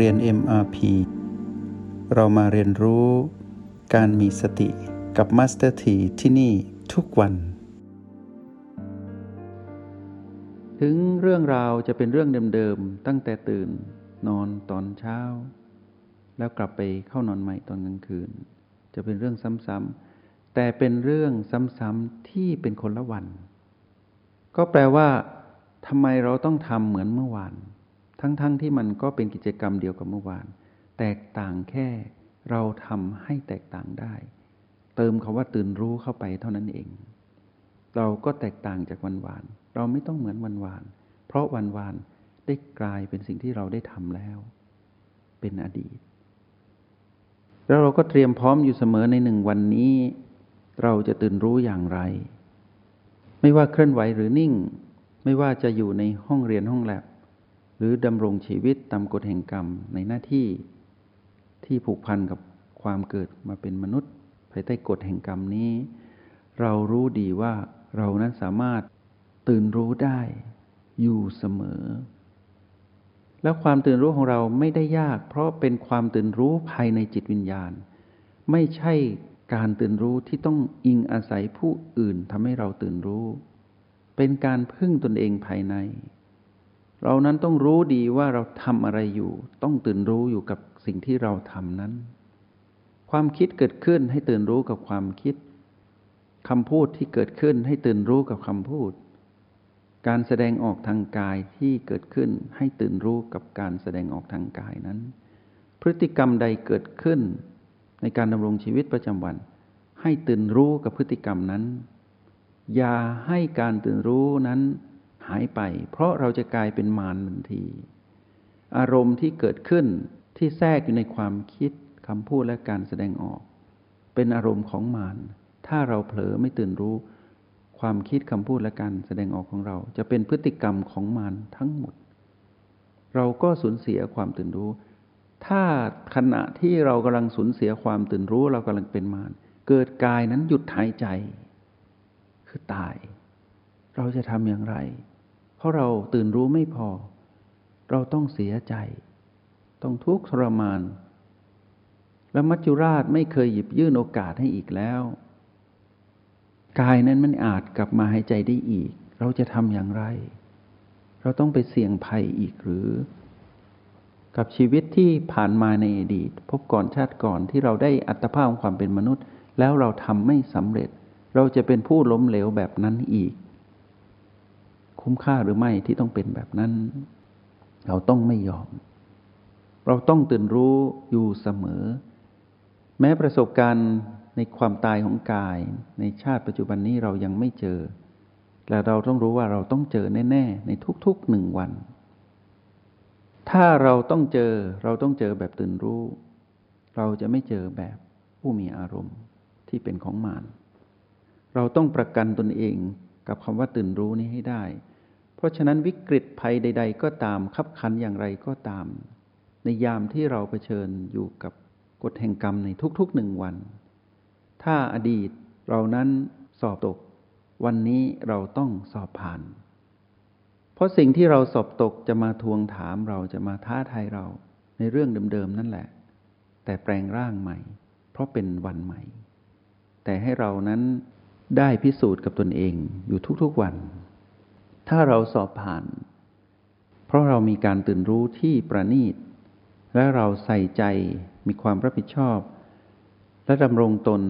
เรียน MRP เรามาเรียนรู้การมีสติกับ Master T ที่ที่นี่ทุกวัน ถึงเรื่องราวจะเป็นเรื่องเดิมๆ ตั้งแต่ตื่นนอนตอนเช้า แล้วกลับไปเข้านอนใหม่ตอนกลางคืน จะเป็นเรื่องซ้ำๆ แต่เป็นเรื่องซ้ำๆ ที่เป็นคนละวัน ก็แปลว่าทำไมเราต้องทำเหมือนเมื่อวาน ทั้งๆทที่มันก็เป็นกิจกรรมเดียวกับเมื่อวาน แตกต่างแค่เราทำให้แตกต่างได้ เติมคาว่าตื่นรู้เข้าไปเท่านั้นเอง เราก็แตกต่างจากวันวาน เราไม่ต้องเหมือนวันวาน เพราะวันวานได้กลายเป็นสิ่งที่เราได้ทำแล้ว เป็นอดีต แล้วเราก็เตรียมพร้อมอยู่เสมอในหนึ่งวันนี้ เราจะตื่นรู้อย่างไร ไม่ว่าเคลื่อนไหวหรือนิ่ง ไม่ว่าจะอยู่ในห้องเรียนห้องแลบ รือดำรงชีวิตตามกฎแห่งกรรมในหน้าที่ที่ผูกพันกับความเกิดมาเป็นมนุษย์ ภายใต้กฎแห่งกรรมนี้ เรารู้ดีว่าเรานั้นสามารถตื่นรู้ได้อยู่เสมอ แล้วความตื่นรู้ของเราไม่ได้ยาก เพราะเป็นความตื่นรู้ภายในจิตวิญญาณ ไม่ใช่การตื่นรู้ที่ต้องอิงอาศัยผู้อื่นทำให้เราตื่นรู้ เป็นการพึ่งตนเองภายใน เรานั้นต้องรู้ดีว่าเราทำอะไรอยู่ ต้องตื่นรู้อยู่กับสิ่งที่เราทำนั้น ความคิดเกิดขึ้นให้ตื่นรู้กับความคิดคำพูดที่เกิดขึ้นให้ตื่นรู้กับคำพูด การแสดงออกทางกายที่เกิดขึ้นให้ตื่นรู้กับการแสดงออกทางกายนั้น พฤติกรรมใดเกิดขึ้น ในการดำรงชีวิตประจำวัน ให้ตื่นรู้กับพฤติกรรมนั้น อย่าให้การตื่นรู้นั้น หายไป เพราะเราจะกลายเป็นมารทันที อารมณ์ที่เกิดขึ้นที่แทรกอยู่ในความคิดคำพูดและการแสดงออก เป็นอารมณ์ของมารถ้าเราเผลอไม่ตื่นรู้ ความคิดคำพูดและการแสดงออกของเรา จะเป็นพฤติกรรมของมารทั้งหมด เราก็สูญเสียความตื่นรู้ ถ้าขณะที่เรากำลังสูญเสียความตื่นรู้ เรากำลังเป็นมารเกิดกายนั้นหยุดหายใจ คือตาย เราจะทำอย่างไร ราะเราตื่นรู้ไม่พอ เราต้องเสียใจ ต้องทุกข์ทรมาน และมัจจุราชไม่เคยหยิบยื่นโอกาสให้อีกแล้ว กายนั้นมันอาจกลับมาหายใจได้อีก เราจะทำอย่างไร เราต้องไปเสี่ยงภัยอีกหรือ กับชีวิตที่ผ่านมาในอดีต พบก่อนชาติก่อนที่เราได้อัตภาพของความเป็นมนุษย์ แล้วเราทำไม่สำเร็จ เราจะเป็นผู้ล้มเหลวแบบนั้นอีก คุ้มค่าหรือไม่ที่ต้องเป็นแบบนั้น เราต้องไม่ยอม เราต้องตื่นรู้อยู่เสมอ แม้ประสบการณ์ในความตายของกาย ในชาติปัจจุบันนี้เรายังไม่เจอและเราต้องรู้ว่าเราต้องเจอแน่ ๆ ในทุกๆหนึ่งวัน ถ้าเราต้องเจอเราต้องเจอแบบตื่นรู้ เราจะไม่เจอแบบผู้มีอารมณ์ที่เป็นของมารเราต้องประกันตนเองกับคำว่าตื่นรู้นี้ให้ได้ เพราะฉะนั้นวิกฤตภัยใด ๆ ก็ตามขับขันอย่างไรก็ตาม ในยามที่เราเผชิญอยู่กับกฎแห่งกรรมในทุกๆหนึ่งวัน ถ้าอดีตเรานั้นสอบตก วันนี้เราต้องสอบผ่าน เพราะสิ่งที่เราสอบตกจะมาทวงถามเราจะมาท้าทายเราในเรื่องเดิมๆนั่นแหละ แต่แปลงร่างใหม่ เพราะเป็นวันใหม่ แต่ให้เรานั้นได้พิสูจน์กับตนเองอยู่ทุกๆวัน ถ้าเราสอบผ่าน เพราะเรามีการตื่นรู้ที่ประณีต และเราใส่ใจมีความรับผิดชอบ และดำรงตน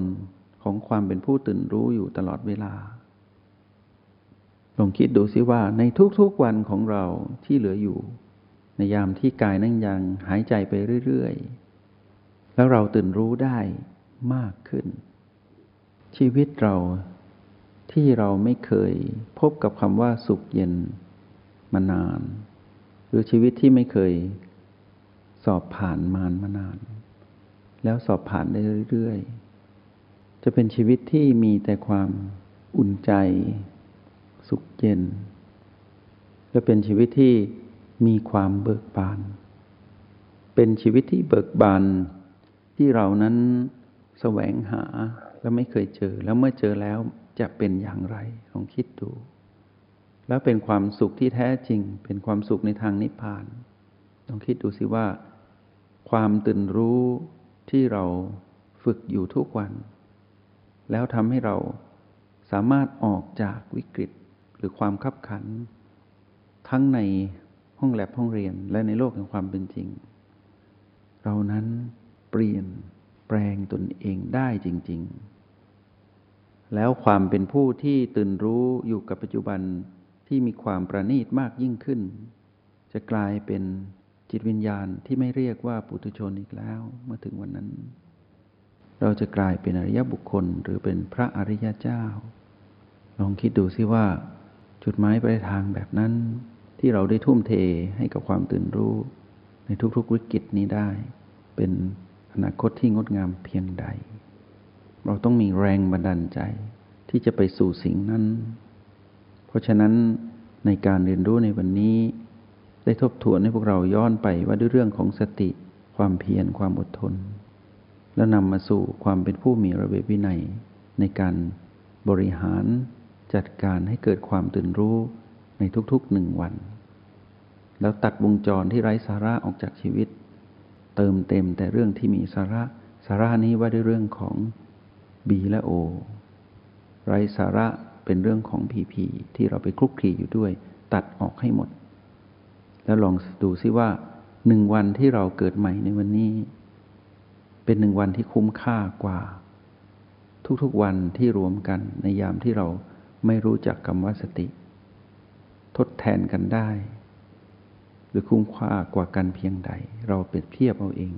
ของความเป็นผู้ตื่นรู้อยู่ตลอดเวลา ลองคิดดูสิว่าในทุกๆวันของเราที่เหลืออยู่ ในยามที่กายนั่งยังหายใจไปเรื่อยๆ แล้วเราตื่นรู้ได้มากขึ้น ชีวิตเรา ที่เราไม่เคยพบกับคำว่าสุขเย็นมานาน หรือชีวิตที่ไม่เคยสอบผ่านมารมานาน แล้วสอบผ่านได้เรื่อยๆ จะเป็นชีวิตที่มีแต่ความอุ่นใจ สุขเย็น และเป็นชีวิตที่มีความเบิกบาน เป็นชีวิตที่เบิกบานที่เรานั้นแสวงหาแล้วไม่เคยเจอแล้วเมื่อเจอแล้ว จะเป็นอย่างไรลองคิดดู แล้วเป็นความสุขที่แท้จริง เป็นความสุขในทางนิพพานลองคิดดูสิว่า ความตื่นรู้ที่เราฝึกอยู่ทุกวัน แล้วทำให้เราสามารถออกจากวิกฤตหรือความคับขัน ทั้งในห้องแลบห้องเรียนและในโลกแห่งความเป็นจริง เรานั้นเปลี่ยนแปลงตนเองได้จริง ๆ แล้วความเป็นผู้ที่ตื่นรู้อยู่กับปัจจุบันที่มีความประณีตมากยิ่งขึ้น จะกลายเป็นจิตวิญญาณที่ไม่เรียกว่าปุถุชนอีกแล้วเมื่อถึงวันนั้น เราจะกลายเป็นอริยบุคคลหรือเป็นพระอริยเจ้า ลองคิดดูซิว่า จุดหมายปลายทางแบบนั้น ที่เราได้ทุ่มเทให้กับความตื่นรู้ ในทุกๆวิกฤตนี้ได้ เป็นอนาคตที่งดงามเพียงใด เราต้องมีแรงบันดาลใจ ที่จะไปสู่สิ่งนั้น เพราะฉะนั้นในการเรียนรู้ในวันนี้ ได้ทบทวนให้พวกเราย้อนไปว่าด้วยเรื่องของสติ ความเพียรความอดทน แล้วนำมาสู่ความเป็นผู้มีระเบียบวินัย ในการบริหารจัดการให้เกิดความตื่นรู้ในทุกๆหนึ่งวัน แล้วตัดวงจรที่ไร้สาระออกจากชีวิต เติมเต็มแต่เรื่องที่มีสาระสาระนี้ว่าด้วยเรื่องของ B และ O ไร้สาระเป็นเรื่องของ PP ที่เราไปคลุกคลีอยู่ด้วย ตัดออกให้หมด แล้วลองดูซิว่าหนึ่งวันที่เราเกิดใหม่ในวันนี้ เป็นหนึ่งวันที่คุ้มค่ากว่า ทุกๆวันที่รวมกันในยามที่เราไม่รู้จักคำว่าสติ ทดแทนกันได้ หรือคุ้มค่ากว่ากันเพียงใด เราเปรียบเทียบเอาเอง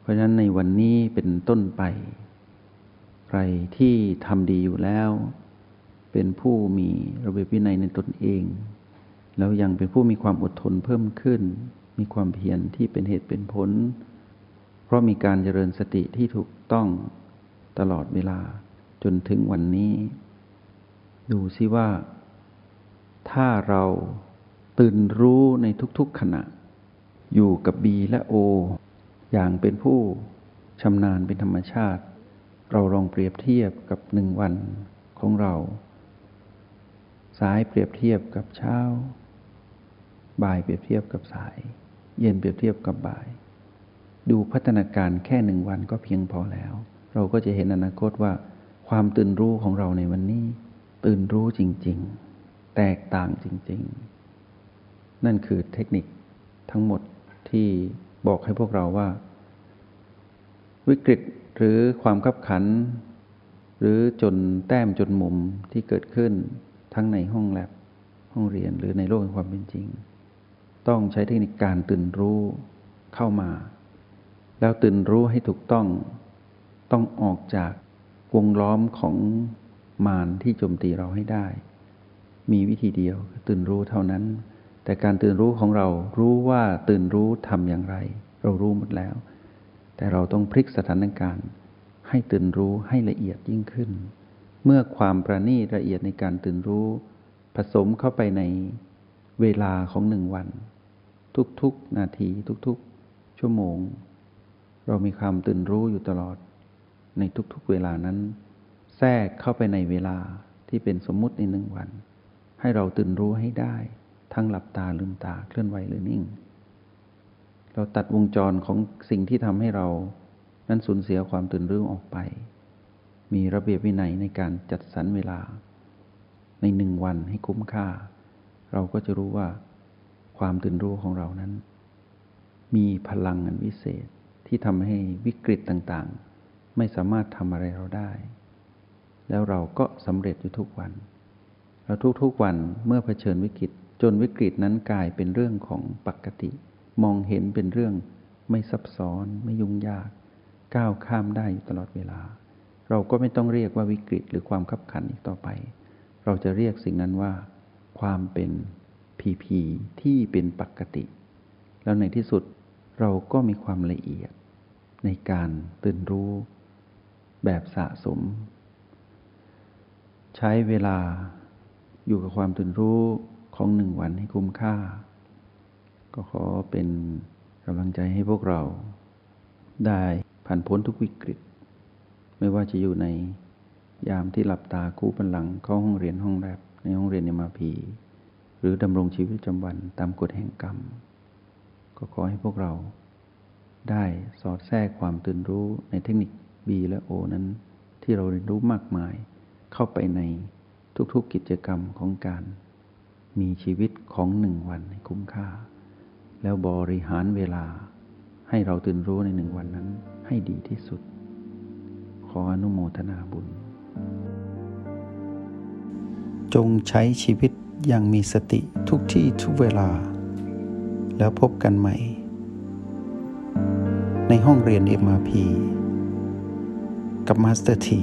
เพราะฉะนั้นในวันนี้เป็นต้นไป ใครที่ทำดีอยู่แล้ว เป็นผู้มีระเบียบวินัยในตนเอง แล้วยังเป็นผู้มีความอดทนเพิ่มขึ้น มีความเพียรที่เป็นเหตุเป็นผล เพราะมีการเจริญสติที่ถูกต้องตลอดเวลาจนถึงวันนี้ ดูซิว่า ถ้าเราตื่นรู้ในทุกๆขณะ อยู่กับ B และ O อย่างเป็นผู้ชำนาญเป็นธรรมชาติ เราลองเปรียบเทียบกับหนึ่งวันของเรา สายเปรียบเทียบกับเช้า บ่ายเปรียบเทียบกับสาย เย็นเปรียบเทียบกับบ่าย ดูพัฒนาการแค่หนึ่งวันก็เพียงพอแล้ว เราก็จะเห็นอนาคตว่า ความตื่นรู้ของเราในวันนี้ ตื่นรู้จริง ๆ แตกต่างจริง ๆ นั่นคือเทคนิคทั้งหมดที่บอกให้พวกเราว่า วิกฤตหรือความขับขัน หรือจนแต้มจนมุมที่เกิดขึ้นทั้งในห้องแลบห้องเรียนหรือในโลกแห่งความเป็นจริง ต้องใช้เทคนิคการตื่นรู้เข้ามา แล้วตื่นรู้ให้ถูกต้อง ต้องออกจากวงล้อมของมารที่โจมตีเราให้ได้ มีวิธีเดียวตื่นรู้เท่านั้น แต่การตื่นรู้ของเรารู้ว่าตื่นรู้ทำอย่างไร เรารู้หมดแล้ว แต่เราต้องพลิกสถานการณ์ ให้ตื่นรู้ให้ละเอียดยิ่งขึ้น เมื่อความประณีตละเอียดในการตื่นรู้ ผสมเข้าไปในเวลาของหนึ่งวัน ทุกๆนาทีทุกๆ ชั่วโมง เรามีความตื่นรู้อยู่ตลอด ในทุกๆเวลานั้น แทรกเข้าไปในเวลาที่เป็นสมมุติในหนึ่งวัน ให้เราตื่นรู้ให้ได้ ทั้งหลับตาลืมตาเคลื่อนไหวหรือนิ่ง เราตัดวงจรของสิ่งที่ทำให้เรา นั้นสูญเสียความตื่นรู้ออกไป มีระเบียบวินัยในการจัดสรรเวลา ในหนึ่งวันให้คุ้มค่า เราก็จะรู้ว่า ความตื่นรู้ของเรานั้น มีพลังอันวิเศษที่ทำให้วิกฤตต่างๆ ไม่สามารถทำอะไรเราได้ แล้วเราก็สำเร็จอยู่ทุกวันแล้วทุกๆวันเมื่อเผชิญวิกฤตจนวิกฤตนั้นกลายเป็นเรื่องของปกติ มองเห็นเป็นเรื่องไม่ซับซ้อนไม่ยุ่งยาก ก้าวข้ามได้อยู่ตลอดเวลา เราก็ไม่ต้องเรียกว่าวิกฤตหรือความขับขันอีกต่อไป เราจะเรียกสิ่งนั้นว่า ความเป็นพีพีที่เป็นปกติ แล้วในที่สุดเราก็มีความละเอียด ในการตื่นรู้แบบสะสม ใช้เวลาอยู่กับความตื่นรู้ของหนึ่งวันให้คุ้มค่า ก็ขอเป็นกำลังใจให้พวกเรา ได้ผ่านพ้นทุกวิกฤต ไม่ว่าจะอยู่ในยามที่หลับตาคู่บันหลังเข้าห้องเรียนห้องแรบในห้องเรียนเอมาพีหรือดำรงชีวิตประจำวันตามกฎแห่งกรรม ก็ขอให้พวกเรา ได้สอดแทรกความตื่นรู้ในเทคนิค B และ O นั้น ที่เราเรียนรู้มากมาย เข้าไปในทุกๆกิจกรรมของการ มีชีวิตของหนึ่งวันให้คุ้มค่า แล้วบริหารเวลาให้เราตื่นรู้ในหนึ่งวันนั้นให้ดีที่สุด ขออนุโมทนาบุญ จงใช้ชีวิตอย่างมีสติทุกที่ทุกเวลา แล้วพบกันใหม่ ในห้องเรียน MRP กับมาสเตอร์ที